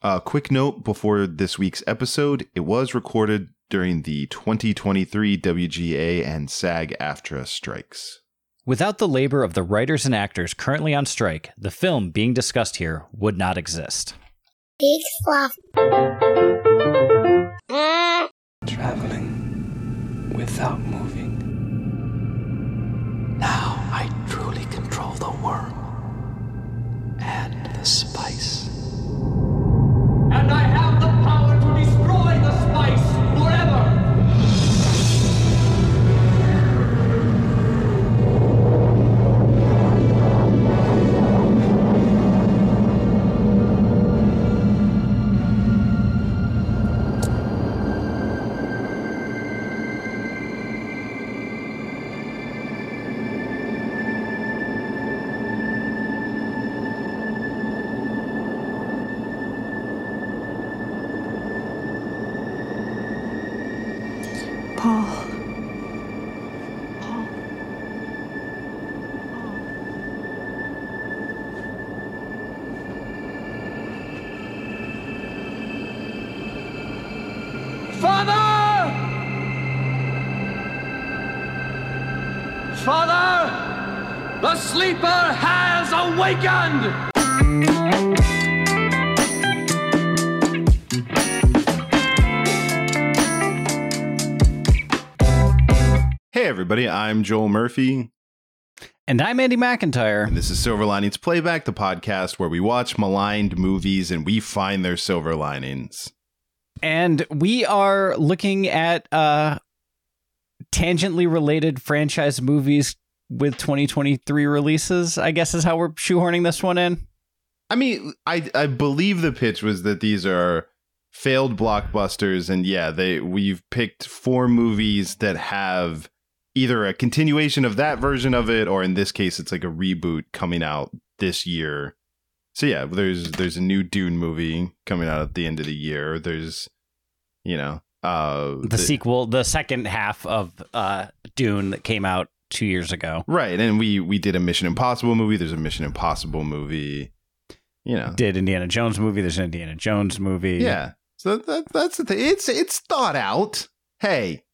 A quick note before this week's episode it was recorded during the 2023 WGA and SAG AFTRA strikes. Without the labor of the writers and actors currently on strike, the film being discussed here would not exist. Big fluff. traveling without moving. Now I truly control the worm and the spice. Has awakened! Hey, everybody, I'm Joel Murphy, And I'm Andy McIntyre. and this is Silver Linings Playback, the podcast where we watch maligned movies and we find their silver linings. And we are looking at uh tangentially related franchise movies with 2023 releases, I guess is how we're shoehorning this one in. I mean, I I believe the pitch was that these are failed blockbusters, and yeah, they we've picked four movies that have either a continuation of that version of it, or in this case, it's like a reboot coming out this year. So yeah, there's there's a new Dune movie coming out at the end of the year. There's, you know, uh, The, sequel, the second half of uh Dune that came out 2 years ago. right? And we we did a Mission Impossible movie. There's a Mission Impossible movie. You know, Did Indiana Jones movie, there's an Indiana Jones movie. Yeah. So that, that's the thing. It's it's thought out. Hey,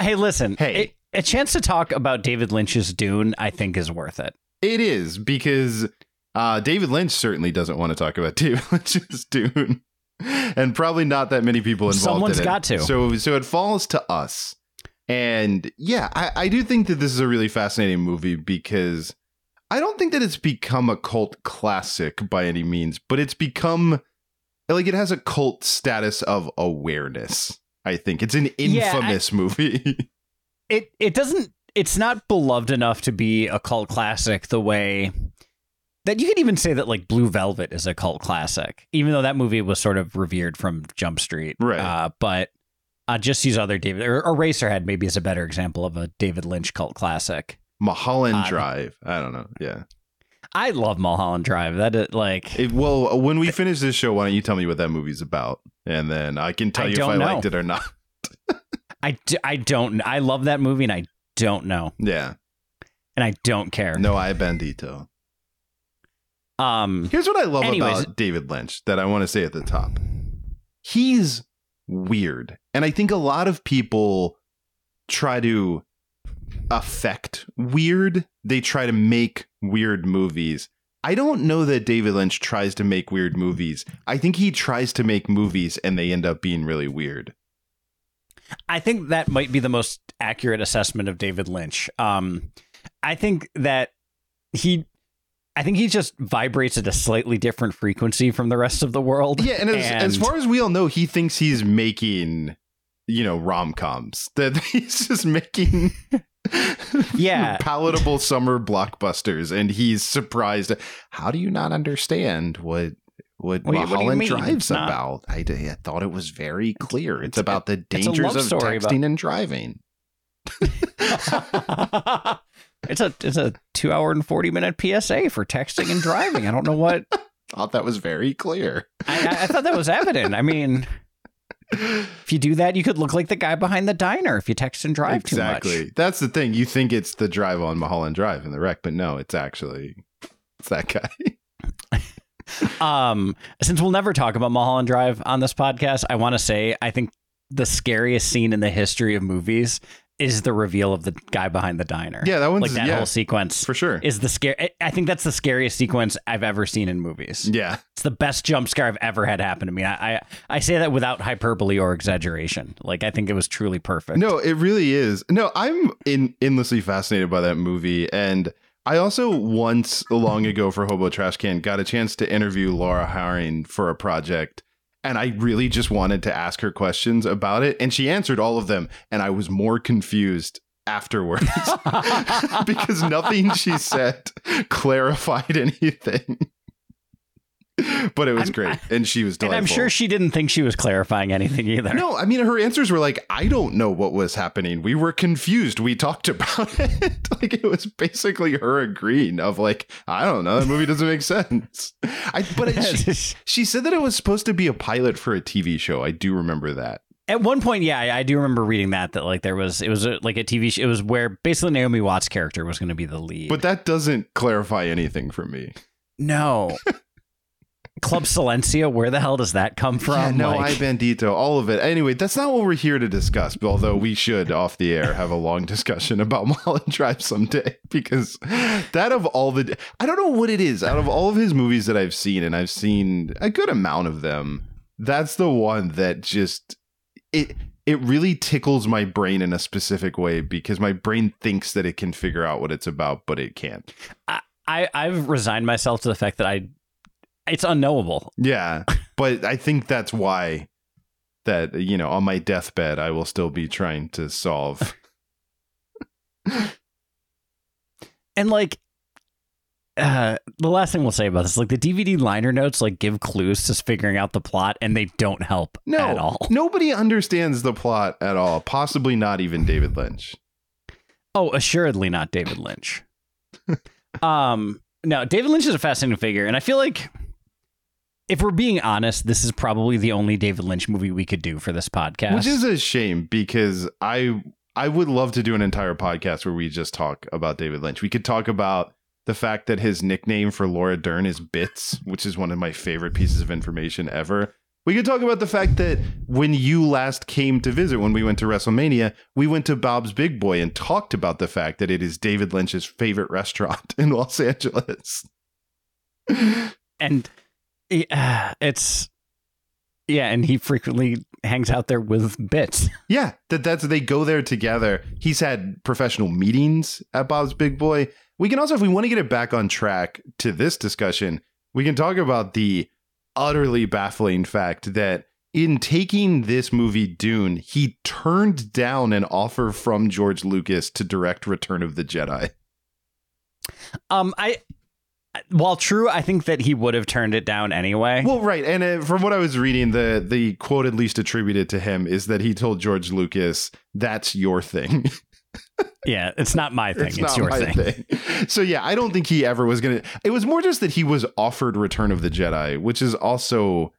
Hey, listen. Hey. a- a chance to talk about David Lynch's Dune, I think is worth it. it is because uh, David Lynch certainly doesn't want to talk about David Lynch's Dune, and probably not that many people involved. Someone's in it. got to. So so it falls to us. And yeah, I, I do think that this is a really fascinating movie because I don't think that it's become a cult classic by any means, but it's become like it has a cult status of awareness. I think it's an Yeah, I- infamous movie. it it doesn't it's not beloved enough to be a cult classic the way that you could even say that like Blue Velvet is a cult classic, even though that movie was sort of revered from Jump Street. Right. Uh, but uh, just use other David or Eraserhead maybe is a better example of a David Lynch cult classic. Mulholland Uh, Drive. I don't know. Yeah. I love Mulholland Drive. That is like It, well, when we finish this show, why don't you tell me what that movie's about, and then I can tell I you if I know. liked it or not. I, d- I don't I love that movie and I don't know Yeah. and I don't care. No, I bandito. Um Here's what I love Anyways. about David Lynch that I want to say at the top. He's weird, and I think a lot of people try to affect weird. They try to make weird movies. I don't know that David Lynch tries to make weird movies. I think he tries to make movies and they end up being really weird. I think that might be the most accurate assessment of David Lynch. Um, I think that he, I think he just vibrates at a slightly different frequency from the rest of the world. Yeah, and as, as far as we all know, he thinks he's making, you know, rom coms. That he's just making, Yeah. palatable summer blockbusters, and he's surprised. How do you not understand what what Wait, what Mulholland mean? Drive's not- about? I, I thought it was very clear. It's, It's- about the dangers of texting about- and driving. it's a it's a two hour and forty minute PSA for texting and driving. I don't know what Thought that was very clear. I- I thought that was evident. I mean, if you do that, you could look like the guy behind the diner if you text and drive too exactly. much. That's the thing. You think it's the drive on Mulholland Drive in the wreck, but no, it's actually it's that guy. um, since we'll never talk about Mulholland Drive on this podcast, I want to say I think the scariest scene in the history of movies is the reveal of the guy behind the diner. Yeah, that one's like that yeah, whole sequence for sure. is the scare. I- think that's the scariest sequence I've ever seen in movies. yeah, It's the best jump scare I've ever had happen to me. I, I I say that without hyperbole or exaggeration. Like I think it was truly perfect. No, it really is. No, I'm in, endlessly fascinated by that movie. And I also once long ago for Hobo Trash Can got a chance to interview Laura Harring for a project. And I really just wanted to ask her questions about it. And she answered all of them. And I was more confused afterwards because nothing she said clarified anything. but it was I'm- great. And she was and delightful. I'm sure she didn't think she was clarifying anything either. No, I mean her answers were like, I don't know what was happening. We were confused. We talked about it. like it was basically her agreeing of like, I don't know, that movie doesn't make sense. I but it, she, she said that it was supposed to be a pilot for a TV show. I do remember that. At one point, yeah, I, I do remember reading that that like there was it was a, like a TV show. It was where basically Naomi Watts' character was going to be the lead. But that doesn't clarify anything for me. no, Club Silencio. Where the hell does that come from? yeah, no, Like- I Bandito, all of it. Anyway, that's not what we're here to discuss. Although we should, off the air, have a long discussion about Mulholland Drive someday, because that of all the, I don't know what it is. Out of all of his movies that I've seen, and I've seen a good amount of them, that's the one that just it it really tickles my brain in a specific way because my brain thinks that it can figure out what it's about, but it can't. I I've resigned myself to the fact that I it's unknowable. Yeah, but I think that's why that you know on my deathbed I will still be trying to solve. And like uh the last thing we'll say about this, like the DVD liner notes like give clues to figuring out the plot and they don't help No, at all. nobody understands the plot at all. Possibly not even David Lynch. Oh, assuredly not David Lynch. um no, David Lynch is a fascinating figure and I feel like if we're being honest, this is probably the only David Lynch movie we could do for this podcast. Which is a shame because I I would love to do an entire podcast where we just talk about David Lynch. We could talk about the fact that his nickname for Laura Dern is Bits, which is one of my favorite pieces of information ever. We could talk about the fact that when you last came to visit, when we went to WrestleMania, we went to Bob's Big Boy and talked about the fact that it is David Lynch's favorite restaurant in Los Angeles. and uh, it's yeah, and he frequently hangs out there with bits. Yeah, that that's they go there together. He's had professional meetings at Bob's Big Boy. We can also, if we want to get it back on track to this discussion, we can talk about the utterly baffling fact that in taking this movie Dune, he turned down an offer from George Lucas to direct Return of the Jedi. Um, I while true, I think that he would have turned it down anyway. Well, right, and uh, from what I was reading, the the quote at least attributed to him is that he told George Lucas, "That's your thing." yeah, it's not my thing; it's, not your my thing. So yeah, I don't think he ever was gonna. It was more just that he was offered Return of the Jedi, which is also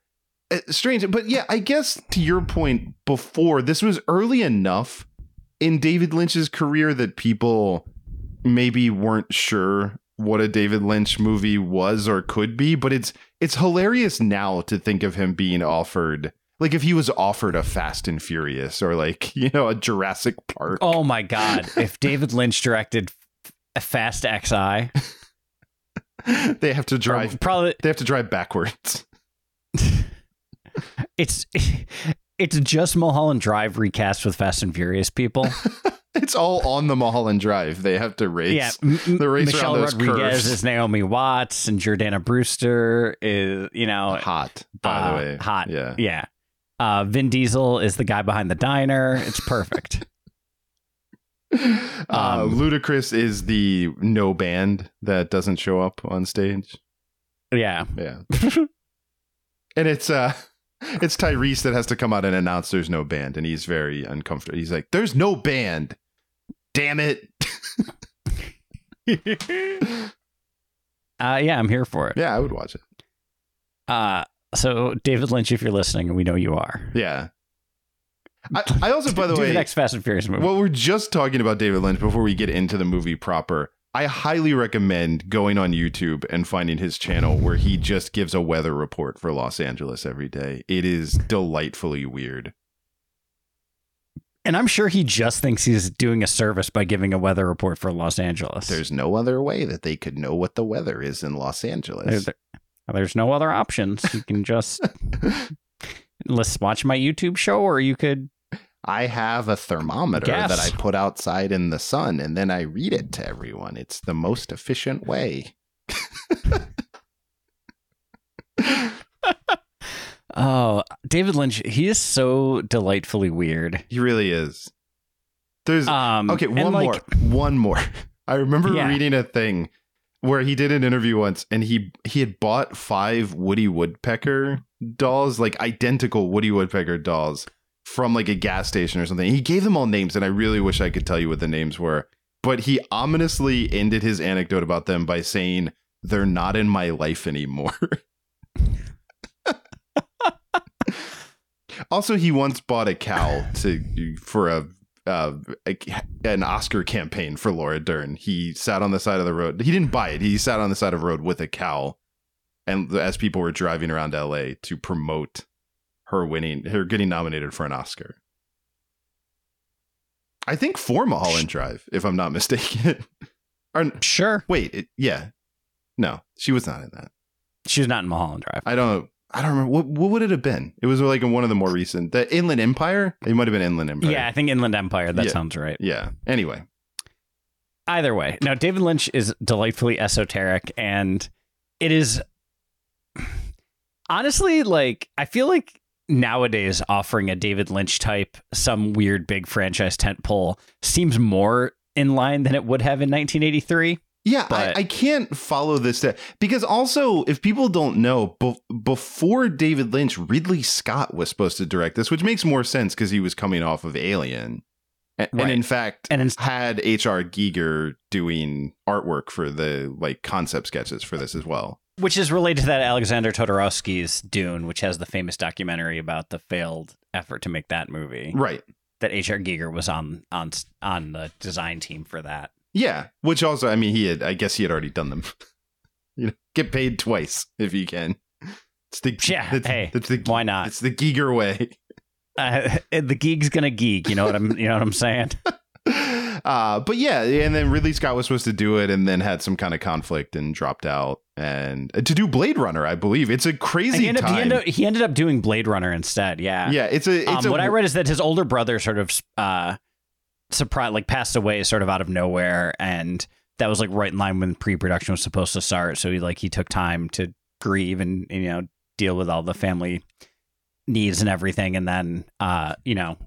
uh, strange. But yeah, I guess to your point before, this was early enough in David Lynch's career that people maybe weren't sure what a David Lynch movie was or could be. But it's it's hilarious now to think of him being offered. Like if he was offered a Fast and Furious or like, you know, a Jurassic Park. Oh my god! if David Lynch directed F- Fast XI, they have to drive probably They have to drive backwards. it's it's just Mulholland Drive recast with Fast and Furious people. It's all on the Mulholland Drive. They have to race. yeah, M- the race Michelle around those Rodriguez curves. is Naomi Watts, and Jordana Brewster is you know hot, by uh, the way. hot. Yeah. Yeah. Uh, Vin Diesel is the guy behind the diner. It's perfect. uh, Um, Ludacris is the no band that doesn't show up on stage. yeah. Yeah. and it's uh it's Tyrese that has to come out and announce there's no band and he's very uncomfortable. He's like, "There's no band." Damn it. Uh, yeah, I'm here for it. yeah, I would watch it. Uh, so David Lynch, if you're listening, and we know you are. Yeah. I, I also by the way the next Fast and Furious movie. Well, we're just talking about David Lynch before we get into the movie proper. I highly recommend going on YouTube and finding his channel where he just gives a weather report for Los Angeles every day. It is delightfully weird. And I'm sure he just thinks he's doing a service by giving a weather report for Los Angeles. There's no other way that they could know what the weather is in Los There- Angeles. there- there's no other options. You can just let's watch my YouTube show, or you could. I have a thermometer that I put outside in the sun and then I read it to everyone. It's the most efficient way. Oh, David Lynch. He is so delightfully weird. He really is. There's Um, okay, one like, more. One more. I remember Yeah. reading a thing where he did an interview once and he he had bought five Woody Woodpecker dolls, like identical Woody Woodpecker dolls from like a gas station or something. He gave them all names and I really wish I could tell you what the names were. But he ominously ended his anecdote about them by saying they're not in my life anymore. also, he once bought a cow to for a uh, an Oscar campaign for Laura Dern. He sat on the side of the road. He didn't buy it. He sat on the side of the road with a cow, and as people were driving around L.A. to promote her winning, her getting nominated for an Oscar. I think for Mulholland Drive, if I'm not mistaken. or, Sure, wait, it, yeah, no, she was not in that. she's not in Mulholland Drive. I don't. I don't remember what. What would it have been? It was like in one of the more recent, the Inland Empire. It might have been Inland Empire. yeah, I think Inland Empire. That Yeah. sounds right. Yeah. Anyway, Either way, now David Lynch is delightfully esoteric, and it is honestly like I feel like nowadays offering a David Lynch type some weird big franchise tentpole seems more in line than it would have in 1983. Yeah, But- I, I can't follow this step because also, if people don't know, be- before David Lynch, Ridley Scott was supposed to direct this, which makes more sense because he was coming off of Alien, and, Right. in fact, And in, had H.R. Giger doing artwork for the like concept sketches for this as well. Which is related to that Alexander Jodorowsky's Dune, which has the famous documentary about the failed effort to make that movie. Right. That H.R. Giger was on on on the design team for that. Yeah. Which also, I mean, he had. I guess he had already done them. you know, get paid twice if you can. It's the Yeah, It's, hey, it's the Why not? It's the Giger way. Uh, the geek's gonna geek. You know what I'm. You know what I'm saying. uh, but yeah, and then Ridley Scott was supposed to do it, and then had some kind of conflict and dropped out. And uh, to do Blade Runner, I believe it's a And crazy he, ended up, time. he, ended up, he ended up doing Blade Runner instead. Yeah. yeah, it's a. It's Um, a, what I read is that his older brother sort of uh, surprised, like passed away, sort of out of nowhere, and that was like right in line when pre-production was supposed to start. So he like he took time to grieve and you know deal with all the family needs and everything, and then uh, you know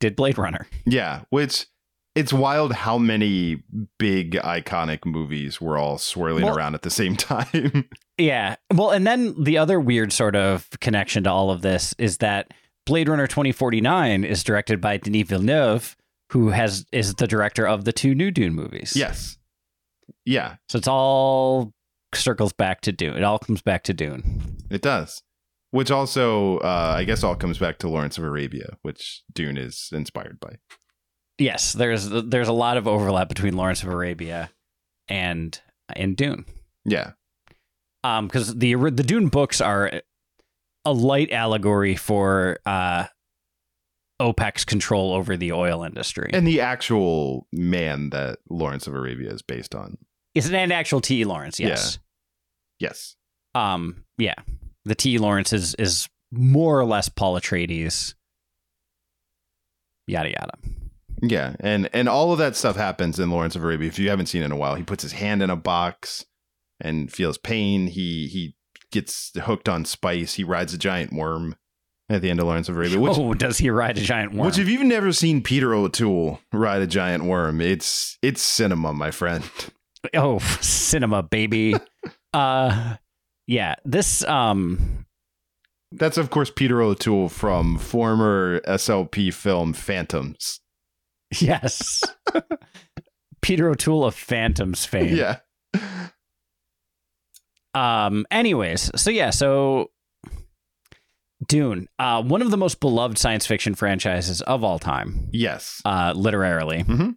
did Blade Runner. Yeah, which it's wild how many big iconic movies were all swirling Well- around at the same time. Yeah. Well, and then the other weird sort of connection to all of this is that Blade Runner 2049 is directed by Denis Villeneuve, who has is the director of the two new Dune movies. yes. Yeah, So it's all circles back to Dune. It all comes back to Dune. it does. Which also, uh, I guess, all comes back to Lawrence of Arabia, which Dune is inspired by. Yes, there's there's a lot of overlap between Lawrence of Arabia and and Dune. Yeah, Um, because the the Dune books are a light allegory for uh OPEC's control over the oil industry. and the actual man that Lawrence of Arabia is based on. It's an actual T. E. Lawrence, yes. Yes. Um, yeah. The T. E. Lawrence is is more or less Paul Atreides. Yada yada. Yeah, and and all of that stuff happens in Lawrence of Arabia. If you haven't seen it in a while, he puts his hand in a box and feels pain. He he gets hooked on spice. He rides a giant worm at the end of Lawrence of Arabia. Which, oh, does he ride a giant worm? which if you've never seen Peter O'Toole ride a giant worm, it's it's cinema, my friend. oh, cinema, baby. uh, yeah. This um, That's of course Peter O'Toole from former SLP film Phantoms. yes. Peter O'Toole of Phantoms fame. Yeah. Um. Anyways, so yeah, so Dune, uh, one of the most beloved science fiction franchises of all time, Yes. uh, literarily. Mhm.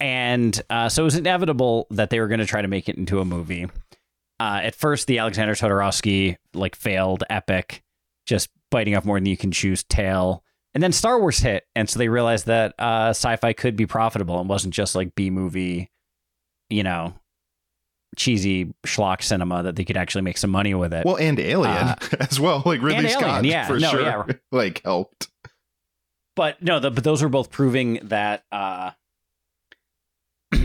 and uh, so it was inevitable that they were going to try to make it into a movie. Uh, at first, the Alexander Jodorowsky like failed epic, just biting off more than you can chew tail. And then Star Wars hit, and so they realized that uh, sci-fi could be profitable and wasn't just like B movie, you know, cheesy schlock cinema that they could actually make some money with it. Well, and Alien Uh, as well. Like Ridley and Alien, Scott, yeah. for No, sure. yeah. Like helped. but no, the, but those were both proving that, uh,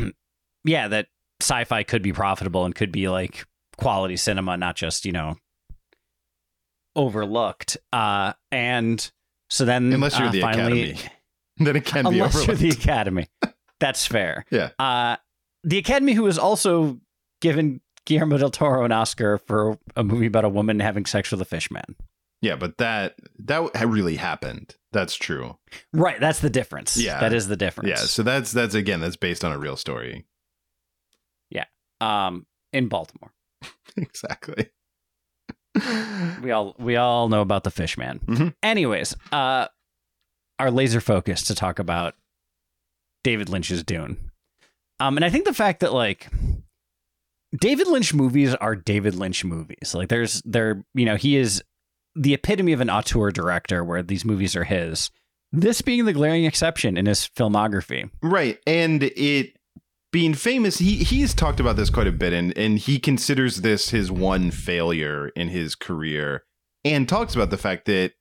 yeah, that sci-fi could be profitable and could be like quality cinema, not just you know overlooked. Uh, and so then, Unless you're uh, the finally, Academy. Then it can be unless you're the Academy, that's fair. Yeah. Uh, the Academy, who has also given Guillermo del Toro an Oscar for a movie about a woman having sex with a fish man. Yeah, but that that really happened. That's true. Right, that's the difference. Yeah. that is the difference. Yeah, so that's that's again that's based on a real story. Yeah. Um, in Baltimore. exactly. We all we all know about the fish man. Mhm. Anyways, uh, our laser focus to talk about David Lynch's Dune. Um, and I think the fact that like David Lynch movies are David Lynch movies. Like there's there, you know, he is the epitome of an auteur director where these movies are his. This being the glaring exception in his filmography. Right. And it being famous, he he's talked about this quite a bit and and he considers this his one failure in his career and talks about the fact that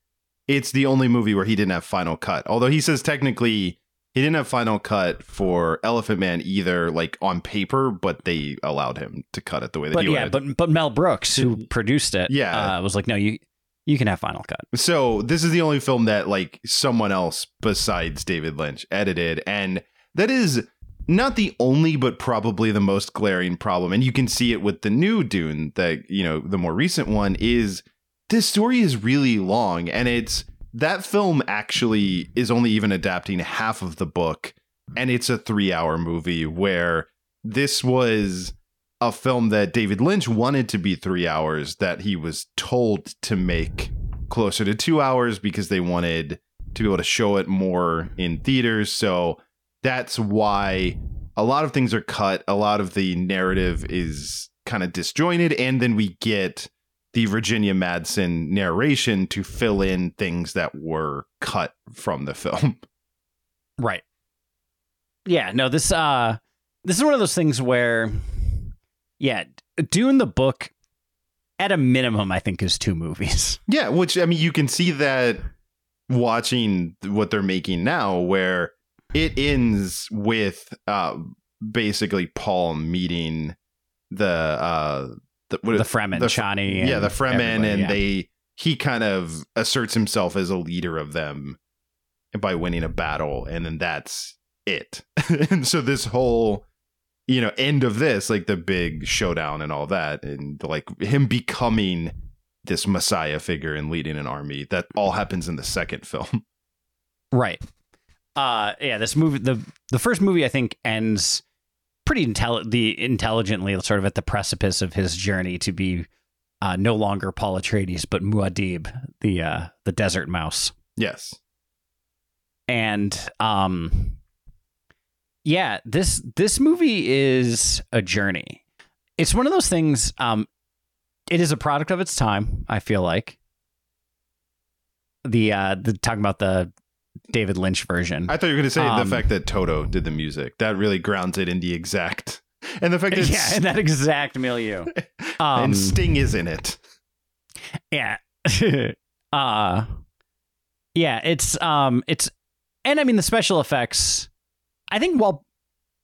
it's the only movie where he didn't have final cut. Although he says technically he didn't have final cut for Elephant Man either like on paper, but they allowed him to cut it the way that But he yeah, wanted. but but Mel Brooks, who produced it, Yeah. uh, was like, no, you you can have final cut. So this is the only film that like someone else besides David Lynch edited, and that is not the only, but probably the most glaring problem. And you can see it with the new Dune, that you know, the more recent one is this story is really long, and it's that film actually is only even adapting half of the book, and it's a three-hour movie where this was a film that David Lynch wanted to be three hours that he was told to make closer to two hours because they wanted to be able to show it more in theaters. So that's why a lot of things are cut. A lot of the narrative is kind of disjointed. And then we get the Virginia Madsen narration to fill in things that were cut from the film. Right. Yeah, no, this uh this is one of those things where yeah, doing the book at a minimum I think is two movies. Yeah, which I mean, you can see that watching what they're making now, where it ends with uh, basically Paul meeting the uh, the, what the Fremen, the- Chani. yeah, and the Fremen, and yeah. they he kind of asserts himself as a leader of them by winning a battle, and then that's it. and so this whole you know end of this, like the big showdown and all that, and like him becoming this messiah figure and leading an army, that all happens in the second film. Right. Uh yeah, this movie the the first movie I think ends pretty intelli- the intelligently sort of at the precipice of his journey to be uh no longer Paul Atreides but Muad'Dib, the uh the desert mouse. yes. and um yeah this this movie is a journey it's one of those things um it is a product of its time i feel like the uh the talking about the david lynch version I thought you were going to say Um, the fact that Toto did the music. That really grounds it in the exact. And the fact that yeah in that exact milieu um and Sting is in it. yeah uh yeah it's um it's and i mean the special effects i think while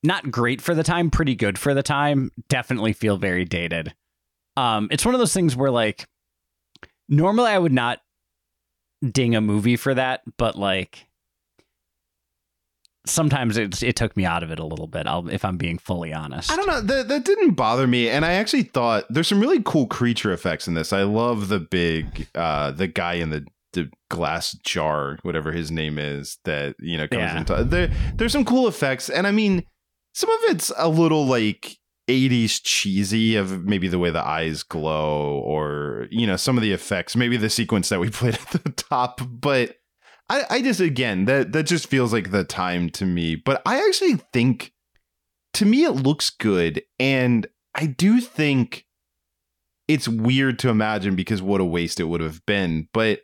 not great for the time pretty good for the time definitely feel very dated um it's one of those things where like normally i would not ding a movie for that but like sometimes it, it took me out of it a little bit I'll, if i'm being fully honest I don't know. That that didn't bother me, and I actually thought there's some really cool creature effects in this. I love the big, uh, the guy in the the glass jar, whatever his name is, that you know comes Yeah. into there. There's some cool effects, and I mean, some of it's a little like 80s cheesy of maybe the way the eyes glow, or you know, some of the effects, maybe the sequence that we played at the top, but. I, I just again that that just feels like the time to me, but I actually think to me it looks good and I do think it's weird to imagine because what a waste it would have been, but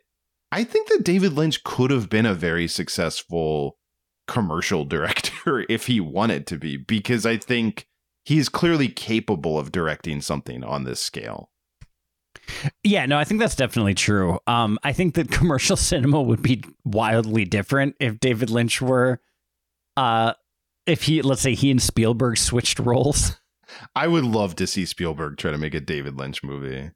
I think that David Lynch could have been a very successful commercial director if he wanted to be because I think he's clearly capable of directing something on this scale. Yeah, no, I think that's definitely true. Um, I think that commercial cinema would be wildly different if David Lynch were, uh, if he, let's say, he and Spielberg switched roles. I would love to see Spielberg try to make a David Lynch movie.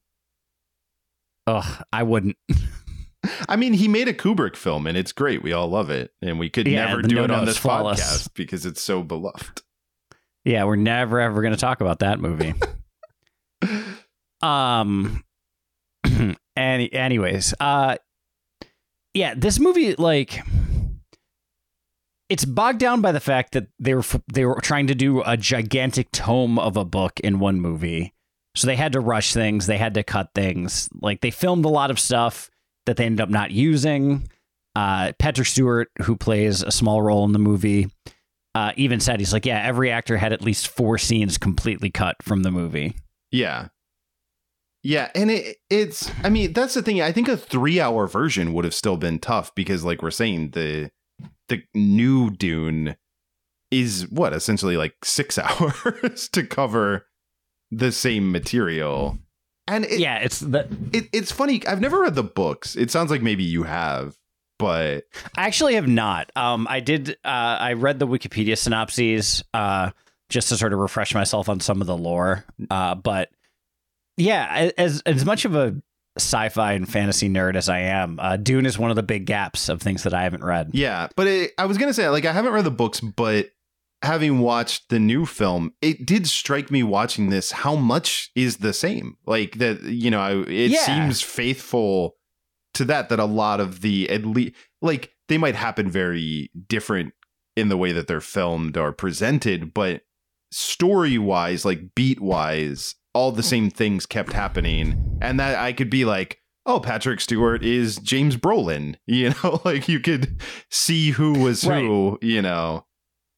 Ugh, I wouldn't. I mean, he made a Kubrick film and it's great. We all love it. And we could Yeah, never do no it on this podcast because it's so beloved. Yeah, we're never ever going to talk about that movie. um any anyways, uh yeah, this movie like it's bogged down by the fact that they were they were trying to do a gigantic tome of a book in one movie. So they had to rush things, they had to cut things. Like they filmed a lot of stuff that they ended up not using. Uh Patrick Stewart, who plays a small role in the movie, uh, even said he's like, yeah, every actor had at least four scenes completely cut from the movie. Yeah. Yeah, and it it's I mean, that's the thing. I think a 3-hour version would have still been tough because like we're saying the the new Dune is what essentially like 6 hours to cover the same material. And it, yeah, it's the. it, it's funny. I've never read the books. It sounds like maybe you have, but I actually have not. Um, I did. Uh, I read the Wikipedia synopses, uh, just to sort of refresh myself on some of the lore. Uh, but yeah, as as much of a sci-fi and fantasy nerd as I am, uh, Dune is one of the big gaps of things that I haven't read. Yeah, but it, I was gonna say like I haven't read the books, but having watched the new film, it did strike me watching this how much is the same. Like that, you know, I- it Yeah. seems faithful to that. That a lot of the at least like they might happen very different in the way that they're filmed or presented, but story wise, like beat wise, all the same things kept happening, and that I could be like. Oh, Patrick Stewart is James Brolin. You know, like you could see who was who, you know,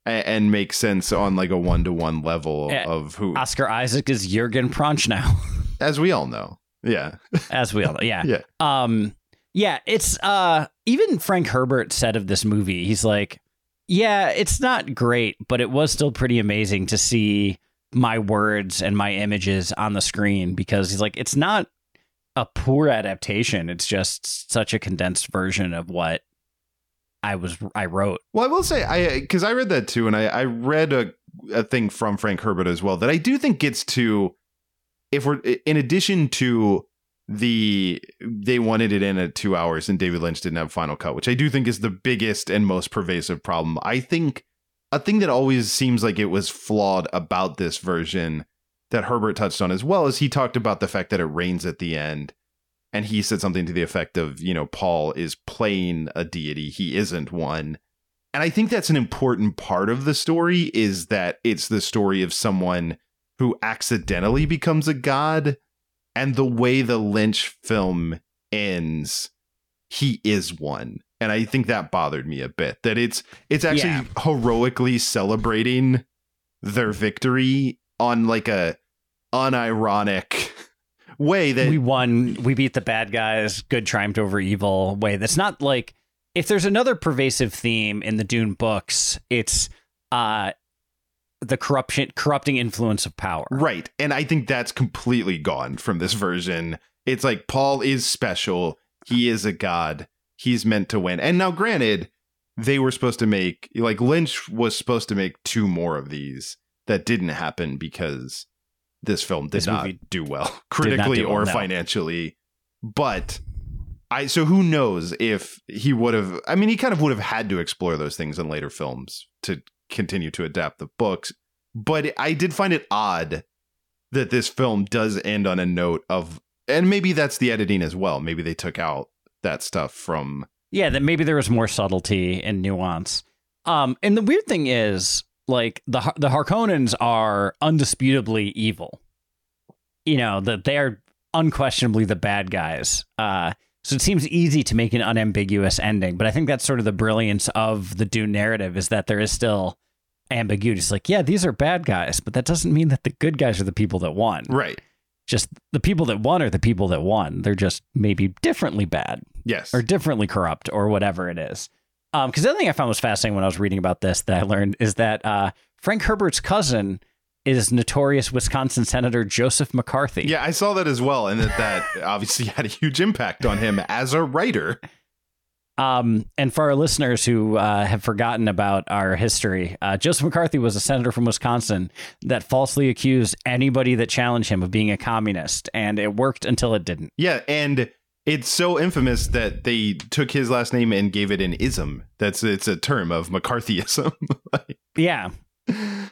and, make sense on like a one to one level of who, Oscar Isaac is Jurgen Prochnow, as we all know. Yeah. as we all know. Yeah. Yeah. Um yeah, it's uh even Frank Herbert said of this movie, he's like, yeah, it's not great, but it was still pretty amazing to see my words and my images on the screen because he's like, it's not a poor adaptation. It's just such a condensed version of what I was I wrote. Well, I will say I because I read that too, and I, I read a a thing from Frank Herbert as well that I do think gets to if we're in addition to the they wanted it in at two hours and David Lynch didn't have final cut, which I do think is the biggest and most pervasive problem. I think a thing that always seems like it was flawed about this version that Herbert touched on as well is he talked about the fact that it rains at the end and he said something to the effect of, you know, Paul is playing a deity, he isn't one. And I think that's an important part of the story is that it's the story of someone who accidentally becomes a god and the way the Lynch film ends he is one. And I think that bothered me a bit that it's it's actually Yeah. heroically celebrating their victory on like a unironic way that we won, we beat the bad guys, good triumphed over evil way. That's not like if there's another pervasive theme in the Dune books, it's uh the corruption corrupting influence of power. Right. And I think that's completely gone from this version. It's like Paul is special. He is a god. He's meant to win. And now, granted, they were supposed to make, like, Lynch was supposed to make two more of these that didn't happen because this film did This not do well critically do well, or no. financially. But I, so who knows if he would have, I mean, he kind of would have had to explore those things in later films to continue to adapt the books. But I did find it odd that this film does end on a note of, and maybe that's the editing as well. Maybe they took out that stuff from. Yeah, that maybe there was more subtlety and nuance. Um, and the weird thing is, like the the Harkonnens are undisputably evil. You know that they are unquestionably the bad guys. Uh, so it seems easy to make an unambiguous ending. But I think that's sort of the brilliance of the Dune narrative is that there is still ambiguity. It's like, yeah, these are bad guys, but that doesn't mean that the good guys are the people that won. Right. Just the people that won are the people that won. They're just maybe differently bad Yes. or differently corrupt or whatever it is. Because the other thing I found was fascinating when I was reading about this that I learned is that uh, Frank Herbert's cousin is notorious Wisconsin Senator Joseph McCarthy. yeah, I saw that as well, and that that obviously had a huge impact on him as a writer. Um, and for our listeners who uh, have forgotten about our history, uh, Joseph McCarthy was a senator from Wisconsin that falsely accused anybody that challenged him of being a communist, and it worked until it didn't. Yeah, and it's so infamous that they took his last name and gave it an ism. That's it's a term of McCarthyism. Yeah.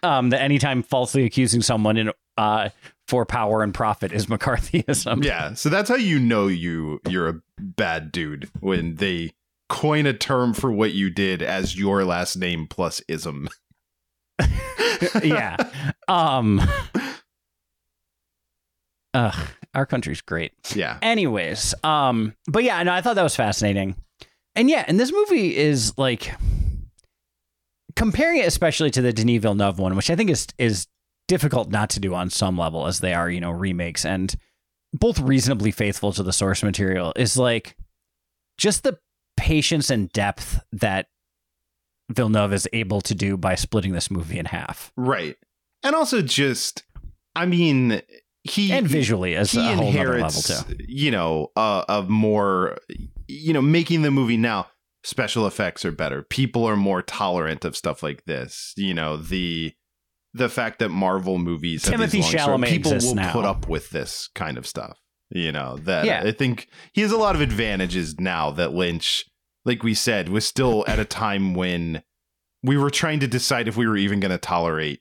Um, that anytime falsely accusing someone in uh, for power and profit is McCarthyism. yeah, so that's how you know you you're a bad dude when they coin a term for what you did as your last name plus ism. yeah. Um. Ugh, our country's great. Yeah. Anyways, um, but yeah, no, I thought that was fascinating, and yeah, and this movie is like comparing it especially to the Denis Villeneuve one, which I think is is difficult not to do on some level, as they are, you know, remakes and both reasonably faithful to the source material. Is like just the patience and depth that Villeneuve is able to do by splitting this movie in half, Right. And also just I mean he and visually as he a whole other level too. you know uh, a more you know making the movie now special effects are better people are more tolerant of stuff like this you know the the fact that marvel movies have Timothy these long Chalamet people will now. put up with this kind of stuff you know that Yeah. i think he has a lot of advantages now that lynch like we said was still at a time when we were trying to decide if we were even going to tolerate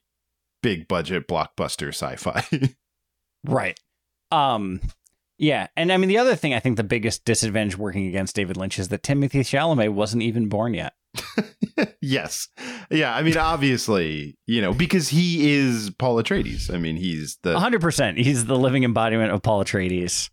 big budget blockbuster sci-fi Right. Um yeah, and I mean the other thing I think the biggest disadvantage working against David Lynch is that Timothée Chalamet wasn't even born yet. yes. Yeah. I mean, obviously, you know, because he is Paul Atreides. I mean, he's the. 100%. He's the living embodiment of Paul Atreides.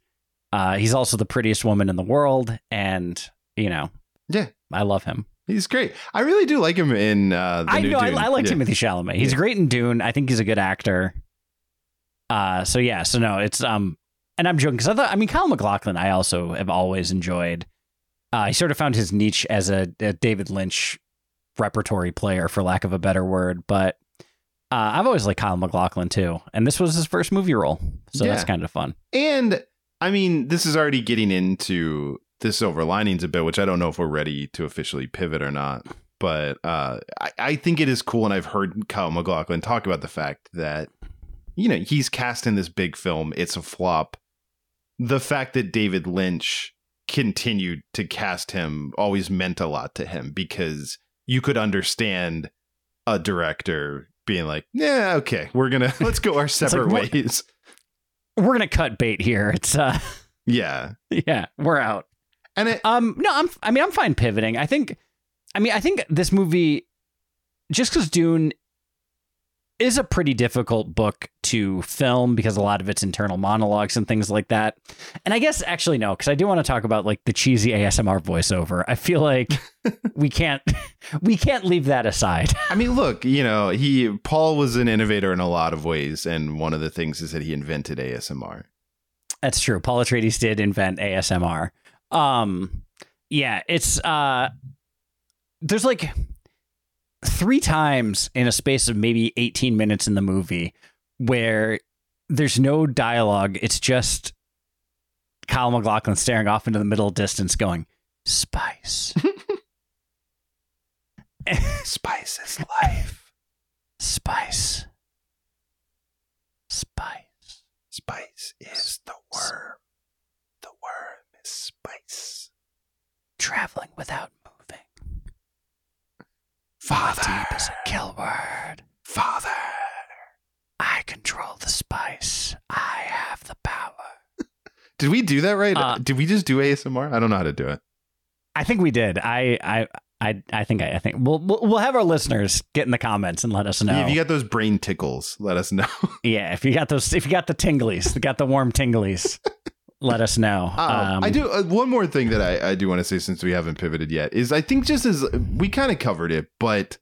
Uh he's also the prettiest woman in the world and, you know, Yeah. I love him. He's great. I really do like him in uh, the I know I, I like Yeah. Timothée Chalamet. He's Yeah. great in Dune. I think he's a good actor. Uh so yeah, so no, it's um and I'm joking because I thought I mean Kyle MacLachlan I also have always enjoyed. Uh he sort of found his niche as a, a David Lynch repertory player for lack of a better word, but uh, I've always liked Kyle MacLachlan too, and this was his first movie role, so that's kind of fun. And I mean, this is already getting into the silver linings a bit, which I don't know if we're ready to officially pivot or not. But uh, I, I think it is cool, and I've heard Kyle MacLachlan talk about the fact that you know he's cast in this big film. It's a flop. The fact that David Lynch continued to cast him always meant a lot to him because you could understand a director being like, "Yeah, okay, we're gonna let's go our separate what- ways." We're gonna cut bait here. It's uh, Yeah, yeah, we're out. and it, Um, no, I'm. I mean, I'm fine pivoting. I think. I mean, I think this movie, just because Dune is a pretty difficult book to film because a lot of it's internal monologues and things like that. And I guess actually no, because I do want to talk about like the cheesy ASMR voiceover. I feel like we can't we can't leave that aside. I mean, look, you know, he Paul was an innovator in a lot of ways, and one of the things is that he invented ASMR. That's true. Paul Atreides did invent ASMR. Um, yeah, it's uh, there's like three times in a space of maybe 18 minutes in the movie where there's no dialogue. It's just Kyle MacLachlan staring off into the middle distance, going spice, Spice is life. spice, spice. Spice is the worm. The worm is spice. Traveling without. Father, Deep is a kill word. father. I control the spice. I have the power. Did we do that right? Uh, Did we just do ASMR? I don't know how to do it. I think we did. I I I I think I, I think we'll we'll we'll have our listeners get in the comments and let us know. If you got those brain tickles, let us know. yeah, if you got those, if you got the tinglies, you got the warm tinglies, let us know. Um, I do uh, one more thing that I, I do want to say since we haven't pivoted yet is I think just as we kind of covered it, but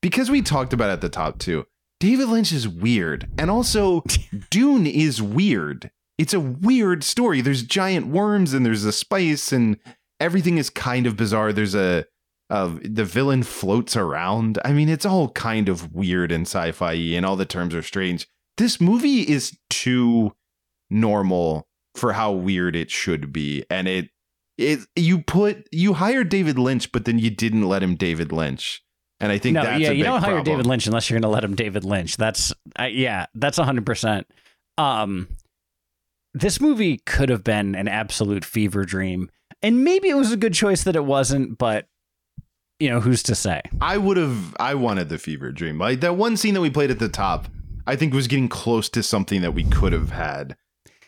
because we talked about it at the top too. David Lynch is weird, and also Dune is weird. It's a weird story. There's giant worms, and there's a spice, and everything is kind of bizarre. There's a uh, the villain floats around. I mean, it's all kind of weird and sci-fi, and all the terms are strange. This movie is too normal for how weird it should be, and it it you put you hired David Lynch, but then you didn't let him David Lynch. And I think no, that's yeah, you don't hire problem. David Lynch unless you're going to let him David Lynch. That's uh, yeah, that's hundred percent. Um, this movie could have been an absolute fever dream, and maybe it was a good choice that it wasn't. But you know, who's to say? I would have. I wanted the fever dream. Like that one scene that we played at the top, I think was getting close to something that we could have had,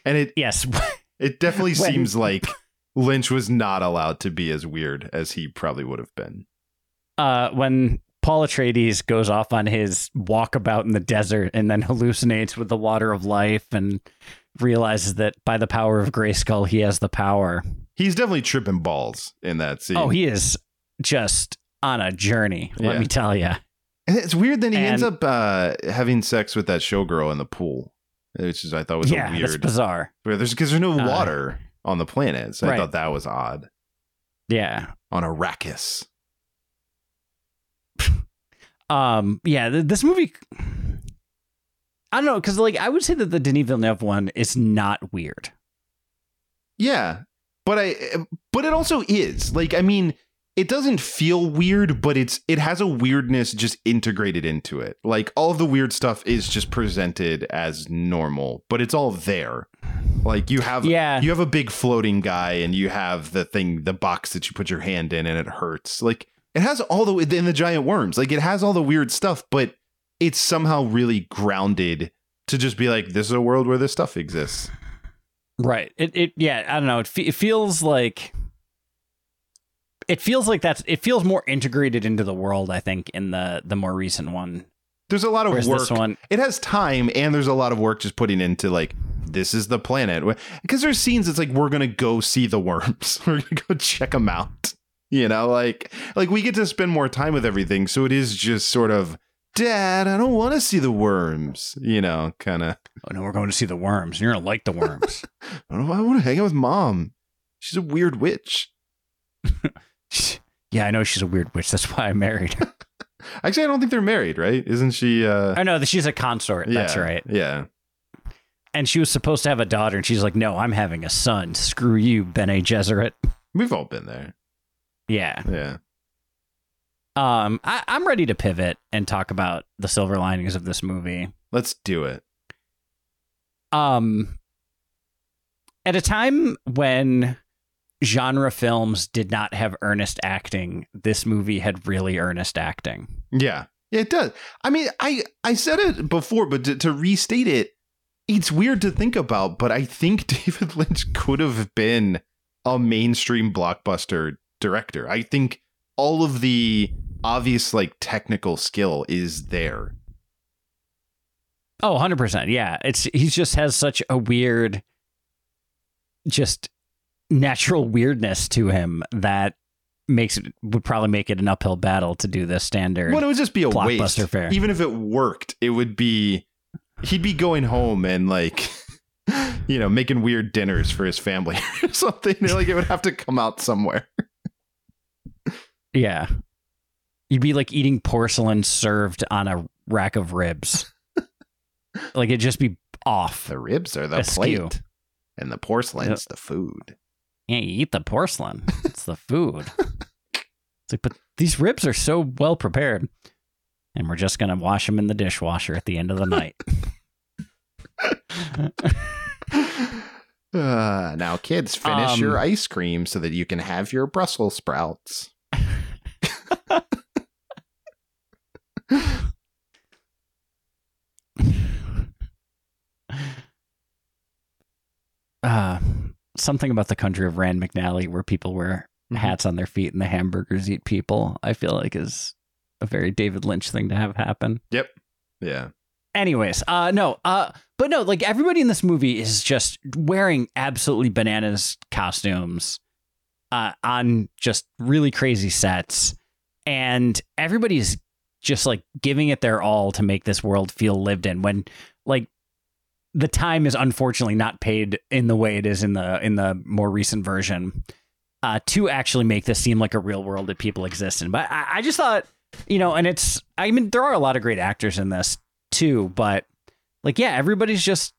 and it Yes, it definitely When- seems like Lynch was not allowed to be as weird as he probably would have been. uh, when Paul Atreides goes off on his walkabout in the desert and then hallucinates with the water of life and realizes that by the power of Grayskull he has the power. He's definitely tripping balls in that scene. Oh, he is just on a journey. Let Yeah. me tell you. And it's weird that he ends up uh, having sex with that showgirl in the pool, which is I thought was Yeah, a that's weird. bizarre. Where there's because there's no Uh, water on the planet, so I thought that was odd. Yeah. On Arrakis, Um. Yeah. th- This movie. I don't know because like I would say that the Denis Villeneuve one is not weird. yeah, but I but it also is like I mean it doesn't feel weird, but it's it has a weirdness just integrated into it. Like all of the weird stuff is just presented as normal, but it's all there. Like you have Yeah. you have a big floating guy and you have the thing the box that you put your hand in and it hurts. Like it has all the in the giant worms. Like it has all the weird stuff, but it's somehow really grounded to just be like this is a world where this stuff exists. Right. It. It. Yeah. I don't know. It, fe- it feels like. It feels like that's. It feels more integrated into the world. I think in the the more recent one. There's a lot of Whereas work. this one. it has time and there's a lot of work just putting into like this is the planet because there's scenes it's like we're gonna go see the worms we're gonna go check them out you know like like we get to spend more time with everything so it is just sort of dad i don't want to see the worms you know kind of Oh no, we're going to see the worms. You're gonna like the worms. i don't i want to hang out with mom she's a weird witch yeah, I know she's a weird witch. That's why I married her. actually i don't think they're married right isn't she uh I know that she's a consort. That's right. yeah And she was supposed to have a daughter, and she's like, "No, I'm having a son. Screw you, Bene Gesserit." we've all been there Yeah. yeah Um, I, I'm ready to pivot and talk about the silver linings of this movie. let's do it Um, at a time when genre films did not have earnest acting, this movie had really earnest acting. Yeah. Yeah, it does. I mean, I I said it before, but to, to restate it, it's weird to think about, but I think David Lynch could have been a mainstream blockbuster director. I think all of the obvious like technical skill is there. Oh, 100%. Yeah. It's he just has such a weird just natural weirdness to him that makes it would probably make it an uphill battle to do this standard. Well, it would just be a blockbuster waste. fare. Even if it worked, it would be he'd be going home and like you know, making weird dinners for his family or something. Like it would have to come out somewhere. yeah. You'd be like eating porcelain served on a rack of ribs. like it'd just be off. The ribs are the Askew. plate, and the porcelain's the food. Yeah, you eat the porcelain. It's the food. It's like, but these ribs are so well prepared. And we're just going to wash them in the dishwasher at the end of the night. Uh, now, kids, finish Um, your ice cream so that you can have your Brussels sprouts. uh, something about the country of Rand McNally where people wear Mhm. hats on their feet and the hamburgers eat people, I feel like is a very David Lynch thing to have happen. Yep. Yeah. Anyways, uh no, uh but no, like everybody in this movie is just wearing absolutely bananas costumes uh on just really crazy sets and everybody's just like giving it their all to make this world feel lived in when like the time is unfortunately not paid in the way it is in the in the more recent version uh, to actually make this seem like a real world that people exist in. But I, I just thought, you know, and it's I mean there are a lot of great actors in this too, but like yeah, everybody's just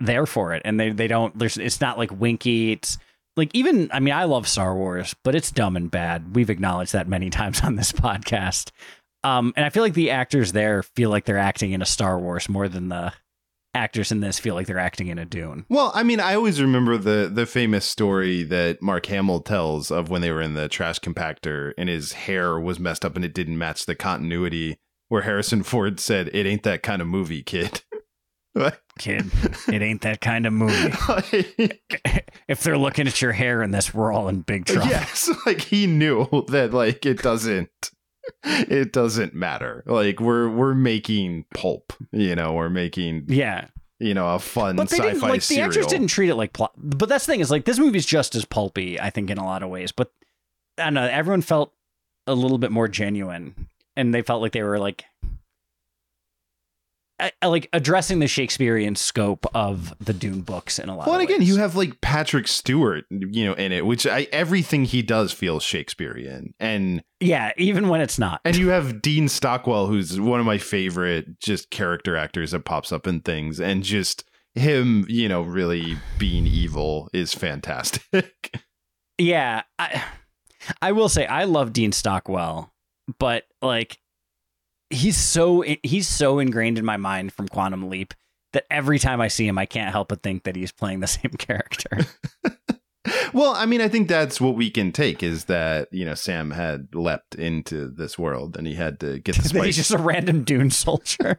there for it, and they they don't. There's it's not like winky. It's like even I mean I love Star Wars, but it's dumb and bad. We've acknowledged that many times on this podcast. Um, and I feel like the actors there feel like they're acting in a Star Wars more than the actors in this feel like they're acting in a Dune. Well, I mean, I always remember the the famous story that Mark Hamill tells of when they were in the trash compactor and his hair was messed up and it didn't match the continuity. Where Harrison Ford said, "It ain't that kind of movie, kid." Kid, it ain't that kind of movie. if they're looking at your hair in this, we're all in big trouble. yes, like he knew that like it doesn't it doesn't matter. Like we're we're making pulp, you know, we're making Yeah. you know a fun But they sci-fi didn't like the actors didn't treat it like plot. But that's the thing is like this movie's just as pulpy, I think, in a lot of ways. But I don't know, everyone felt a little bit more genuine, and they felt like they were like, like addressing the Shakespearean scope of the Dune books in a lot. Well, and again, ways. you have like Patrick Stewart, you know, in it, which I, everything he does feels Shakespearean, and yeah, even when it's not. and you have Dean Stockwell, who's one of my favorite just character actors that pops up in things, and just him, you know, really being evil is fantastic. Yeah, I I will say I love Dean Stockwell, but like he's so he's so ingrained in my mind from Quantum Leap that every time I see him, I can't help but think that he's playing the same character. well, I mean, I think that's what we can take is that you know Sam had leapt into this world and he had to get the that he's just a random Dune soldier.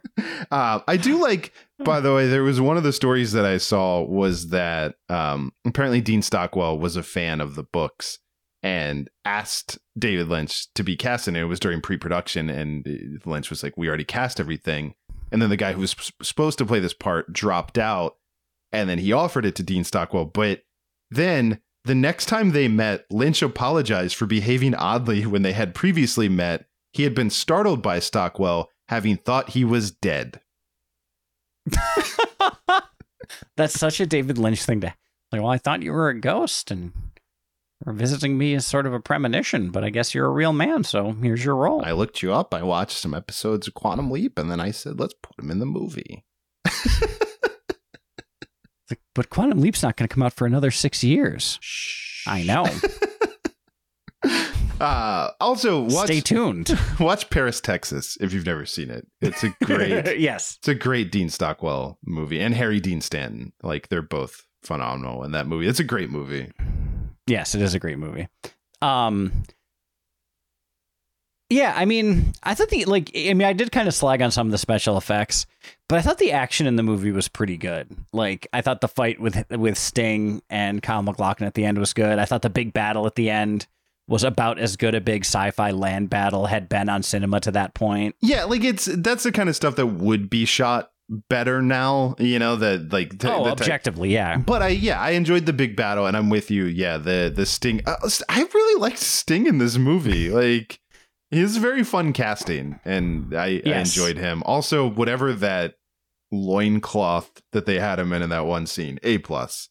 Uh, I do like, by the way, there was one of the stories that I saw was that um, apparently Dean Stockwell was a fan of the books and asked David Lynch to be cast in it. It was during pre production, and Lynch was like, We already cast everything. And then the guy who was supposed to play this part dropped out, and then he offered it to Dean Stockwell. But then the next time they met, Lynch apologized for behaving oddly when they had previously met. He had been startled by Stockwell, having thought he was dead. That's such a David Lynch thing to like. Well, I thought you were a ghost and were visiting me is sort of a premonition, but I guess you're a real man. So here's your role. I looked you up. I watched some episodes of Quantum Leap, and then I said, let's put him in the movie. Like, but Quantum Leap's not going to come out for another six years. I know. Uh, also, watch Stay tuned. watch Paris, Texas if you've never seen it. It's a great yes. it's a great Dean Stockwell movie, and Harry Dean Stanton. Like they're both phenomenal in that movie. It's a great movie. Yes, it is a great movie. Um Yeah, I mean, I thought the like I mean, I did kind of slag on some of the special effects, but I thought the action in the movie was pretty good. Like I thought the fight with with Sting and Kyle MacLachlan at the end was good. I thought the big battle at the end was about as good a big sci-fi land battle had been on cinema to that point. Yeah, like it's that's the kind of stuff that would be shot better now. You know that like the, oh, the objectively, yeah. But I yeah, I enjoyed the big battle, and I'm with you. Yeah, the the Sting. Uh, I really liked Sting in this movie. Like he's very fun casting, and I, I enjoyed him. Also, whatever that loincloth that they had him in in that one scene, a plus.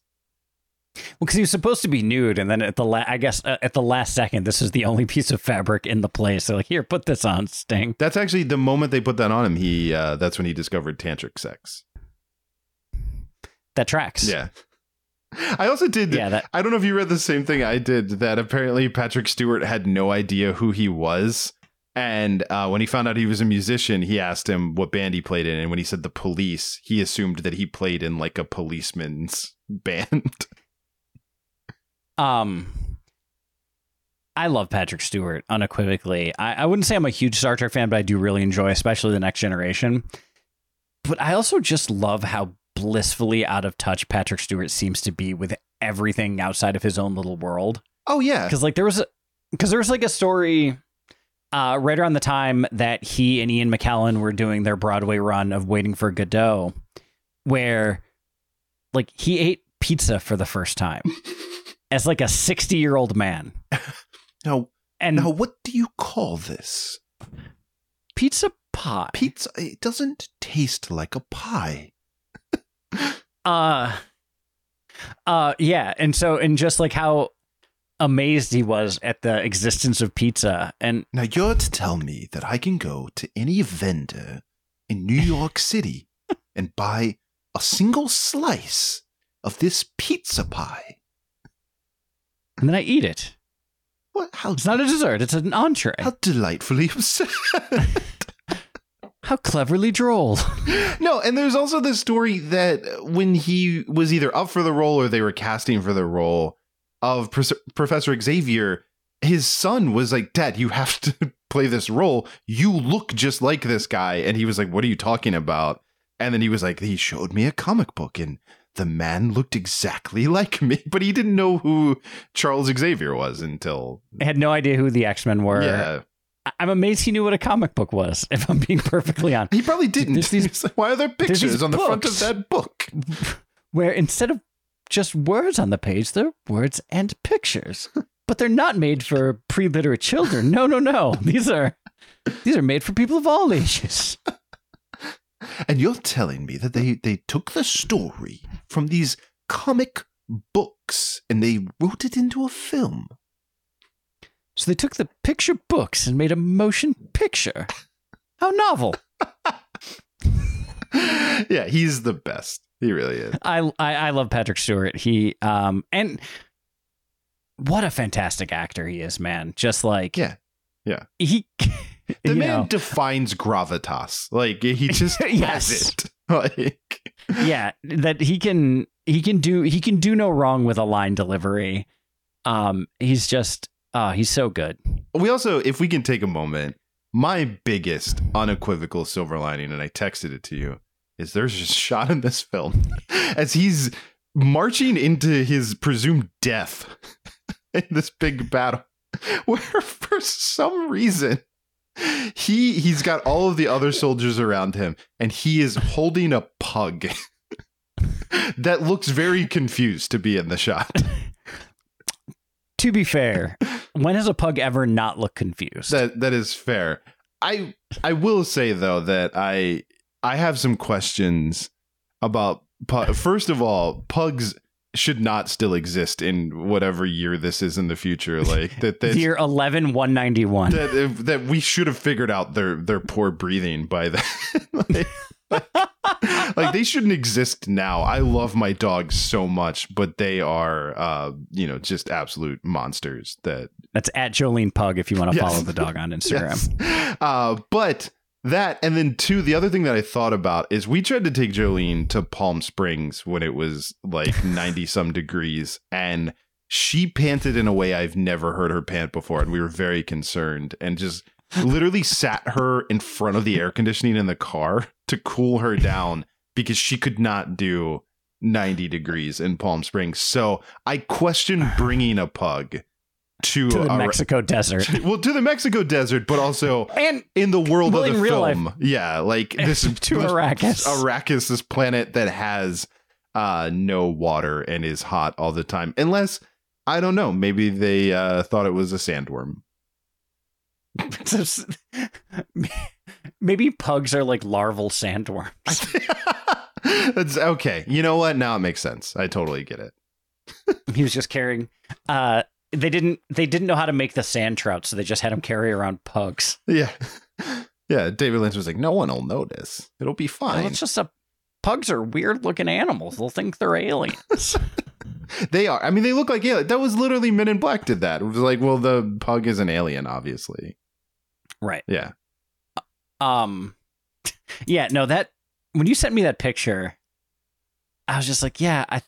Well, because he was supposed to be nude, and then at the la- I guess uh, at the last second, this is the only piece of fabric in the place. So like, here, put this on, Sting. That's actually the moment they put that on him. He uh, that's when he discovered tantric sex. That tracks. Yeah. I also did. Yeah, that- I don't know if you read the same thing I did. That apparently Patrick Stewart had no idea who he was, and uh, when he found out he was a musician, he asked him what band he played in, and when he said the Police, he assumed that he played in like a policeman's band. Um, I love Patrick Stewart unequivocally. I, I wouldn't say I'm a huge Star Trek fan, but I do really enjoy, especially the Next Generation. But I also just love how blissfully out of touch Patrick Stewart seems to be with everything outside of his own little world. oh yeah, because like there was a because there was like a story uh, right around the time that he and Ian McKellen were doing their Broadway run of Waiting for Godot, where like he ate pizza for the first time as like a sixty year old man, now and now what do you call this? pizza pie. Pizza. It doesn't taste like a pie. Uh uh yeah, and so and just like how amazed he was at the existence of pizza and Now you're to tell me that I can go to any vendor in New York City and buy a single slice of this pizza pie. And then I eat it. What? How? It's not a dessert, it's an entree. How delightfully absurd. How cleverly droll. no, and there's also the story that when he was either up for the role or they were casting for the role of Pres- Professor Xavier, his son was like, Dad, you have to play this role. You look just like this guy. And he was like, What are you talking about? And then he was like, He showed me a comic book and the man looked exactly like me, but he didn't know who Charles Xavier was until. I had no idea who the X-Men were. Yeah. I'm amazed he knew what a comic book was, if I'm being perfectly honest. He probably didn't. There's these- Why are there pictures on the front of that book? Where instead of just words on the page, they're words and pictures. But they're not made for pre-literate children. No, no, no. These are these are made for people of all ages. And you're telling me that they, they took the story from these comic books and they wrote it into a film. So they took the picture books and made a motion picture. How novel. yeah, he's the best. He really is. I, I I love Patrick Stewart. He um and what a fantastic actor he is, man. Just like Yeah. Yeah. He The man know, defines gravitas. Like he just Yes. has it. Like yeah, that he can he can do he can do no wrong with a line delivery. Um he's just uh he's so good. we also, if we can take a moment, my biggest unequivocal silver lining, and I texted it to you, is there's a shot in this film as he's marching into his presumed death in this big battle, where for some reason he he's got all of the other soldiers around him, and he is holding a pug. that looks very confused to be in the shot. To be fair, when has a pug ever not looked confused? That that is fair. I I will say though that I I have some questions about pu- first of all, pugs should not still exist in whatever year this is in the future. Like that that Year eleven one ninety one. that, that we should have figured out their their poor breathing by then. like, like they shouldn't exist now. I love my dogs so much, but they are uh you know just absolute monsters that That's at Jolene Pug if you want to Yes. follow the dog on Instagram. Yes. Uh, but that, and then two, the other thing that I thought about is we tried to take Jolene to Palm Springs when it was like 90 some degrees, and she panted in a way I've never heard her pant before. And we were very concerned and just literally sat her in front of the air conditioning in the car to cool her down because she could not do 90 degrees in Palm Springs. So I question bringing a pug to, To the a- Mexico desert. well, to the Mexico desert, but also And in the world Well, of the film. Yeah, like this To Arrakis. Arrakis, this planet that has uh no water and is hot all the time. Unless I don't know, maybe they uh thought it was a sandworm. maybe pugs are like larval sandworms. That's okay. You know what? Now it makes sense. I totally get it. he was just carrying uh they didn't they didn't know how to make the sand trout so they just had him carry around pugs Yeah. Yeah, David Lynch was like, no one will notice. It'll be well, fine. it's just a pugs are weird looking animals they'll think they're aliens They are. I mean, they look like alien. That was literally Men in Black did that. It was like, well, the pug is an alien, obviously. right Yeah. um yeah no that when you sent me that picture i was just like yeah I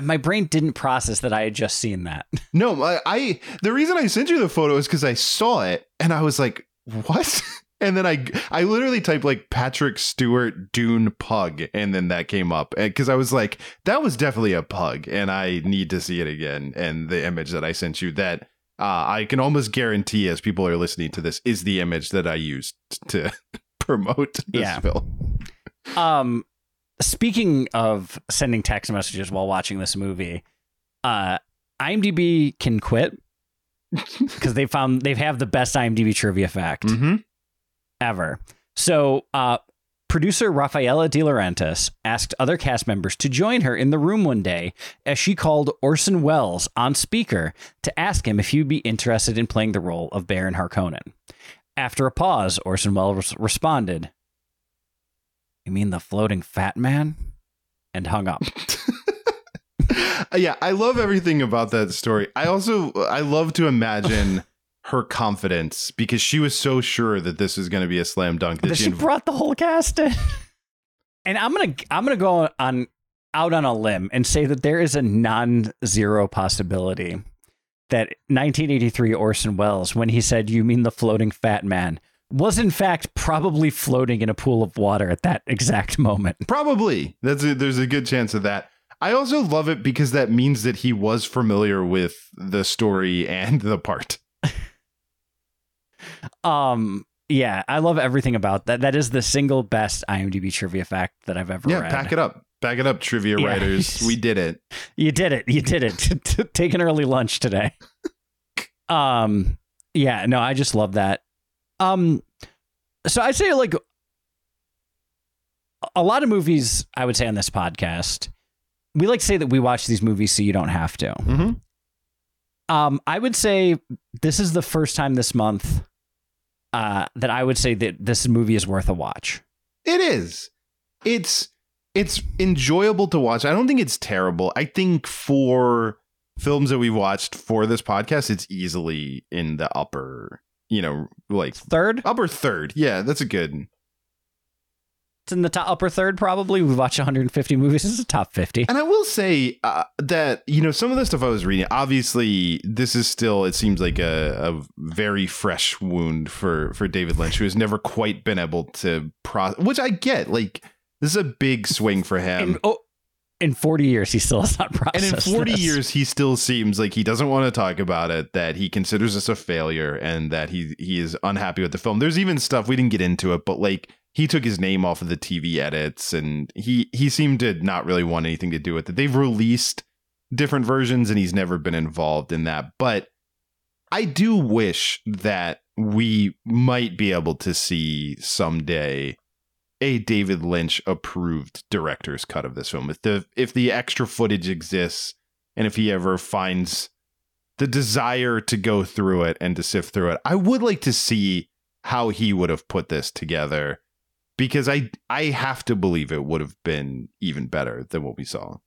my brain didn't process that i had just seen that No, I, I the reason I sent you the photo is because I saw it and I was like, what? And then I I literally typed like Patrick Stewart Dune pug and then that came up because I was like that was definitely a pug and I need to see it again and the image that I sent you that uh, I can almost guarantee as people are listening to this is the image that I used to promote this Yeah. film. Um, speaking of sending text messages while watching this movie, uh, IMDb can quit because they found they have the best IMDb trivia fact. Mm-hmm. ever. So, uh, producer Raffaella De Laurentiis asked other cast members to join her in the room one day as she called Orson Welles on speaker to ask him if he'd be interested in playing the role of Baron Harkonnen. After a pause, Orson Welles responded, You mean the floating fat man? And hung up. Uh, yeah, I love everything about that story. I also I love to imagine her confidence because she was so sure that this was going to be a slam dunk that That she she inv- brought the whole cast in. and I'm gonna I'm gonna go on out on a limb and say that there is a non-zero possibility that 1983 Orson Welles, when he said "You mean the floating fat man," was in fact probably floating in a pool of water at that exact moment. Probably. That's a, there's a good chance of that. I also love it because that means that he was familiar with the story and the part. Um, yeah, I love everything about that. That is the single best IMDb trivia fact that I've ever Yeah, read. pack it up. Pack it up, trivia Yeah. writers. We did it. You did it. You did it. Take an early lunch today. um yeah, no, I just love that. Um so I say like a lot of movies I would say on this podcast, we like to say that we watch these movies so you don't have to. Mhm. Um I would say this is the first time this month uh that I would say that this movie is worth a watch. It is. It's it's enjoyable to watch. I don't think it's terrible. I think for films that we've watched for this podcast, it's easily in the upper, you know, like Third? upper third. Yeah, that's a good. It's in the top upper third probably. We've watched 150 movies. This is a top 50. And I will say uh, that you know some of the stuff I was reading. Obviously, this is still it seems like a, a very fresh wound for for David Lynch, who has never quite been able to process. Which I get. Like this is a big swing for him. in, oh, in 40 years, he still has not processed. And in 40 this. years, he still seems like he doesn't want to talk about it, that he considers this a failure, and that he he is unhappy with the film. There's even stuff we didn't get into it, but like he took his name off of the TV edits, and he he seemed to not really want anything to do with it. They've released different versions, and he's never been involved in that. But I do wish that we might be able to see someday a David Lynch approved director's cut of this film. If the if the extra footage exists and if he ever finds the desire to go through it and to sift through it, I would like to see how he would have put this together because I I have to believe it would have been even better than what we saw.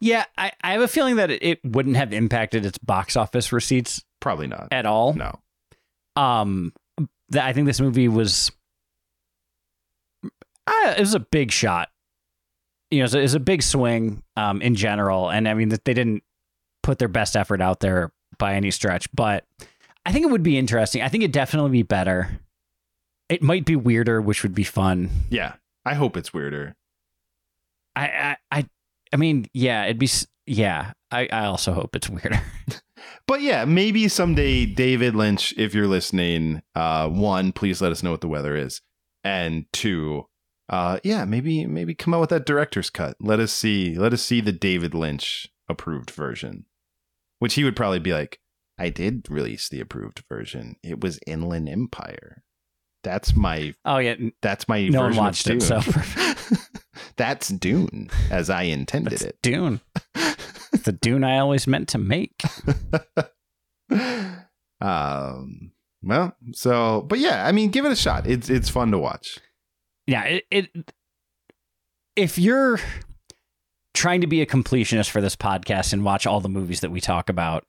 Yeah, I, I have a feeling that it, it wouldn't have impacted its box office receipts Probably not. at all. No. Um, that I think this movie was. Uh, it was a big shot. You know, it was a, it a big swing um, in general, and I mean that they didn't put their best effort out there by any stretch. But I think it would be interesting. I think it'd definitely be better. It might be weirder, which would be fun. Yeah. I hope it's weirder. I, I, I, I mean, yeah, it'd be, yeah. I, I also hope it's weirder. But yeah, maybe someday David Lynch, if you're listening, uh, one, please let us know what the weather is. And two, uh, yeah, maybe maybe come out with that director's cut. Let us see let us see the David Lynch approved version. Which he would probably be like, I did release the approved version. It was Inland Empire. That's my Oh yeah, that's my no one version of watched it, so that's Dune as I intended it's it. Dune. It's the Dune I always meant to make. um well so but yeah i mean give it a shot it's it's fun to watch Yeah, it, it. If you're trying to be a completionist for this podcast and watch all the movies that we talk about,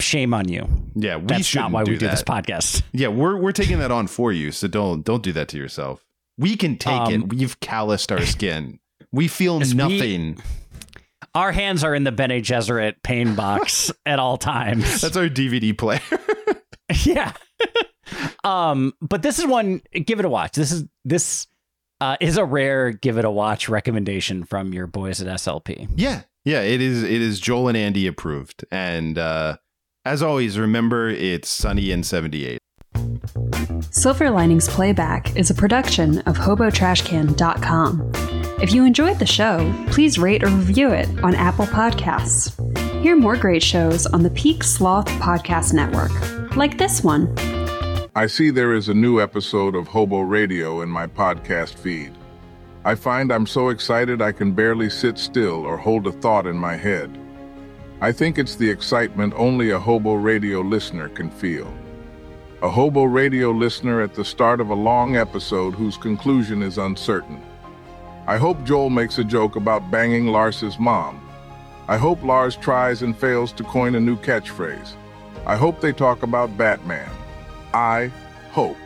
shame on you. yeah we That's shouldn't why do we do that. this podcast. yeah we're we're taking that on for you so don't don't do that to yourself we can take Um, it we've calloused our skin we feel Yes, we- nothing Our hands are in the Bene Gesserit pain box at all times. that's our dvd player yeah. um, but this is one. Give it a watch. This is this uh, is a rare give it a watch recommendation from your boys at SLP. yeah yeah it is it is joel and andy approved and uh as always remember it's sunny in 78 Silver Linings Playback is a production of HoboTrashCan.com. If you enjoyed the show, please rate or review it on Apple Podcasts. Hear more great shows on the Peak Sloth Podcast Network, like this one. I see there is a new episode of Hobo Radio in my podcast feed. I find I'm so excited I can barely sit still or hold a thought in my head. I think it's the excitement only a Hobo Radio listener can feel. A Hobo Radio listener at the start of a long episode whose conclusion is uncertain. I hope Joel makes a joke about banging Lars's mom. I hope Lars tries and fails to coin a new catchphrase. I hope they talk about Batman. I hope.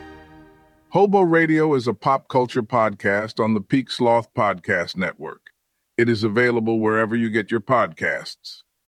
Hobo Radio is a pop culture podcast on the Peak Sloth Podcast Network. It is available wherever you get your podcasts.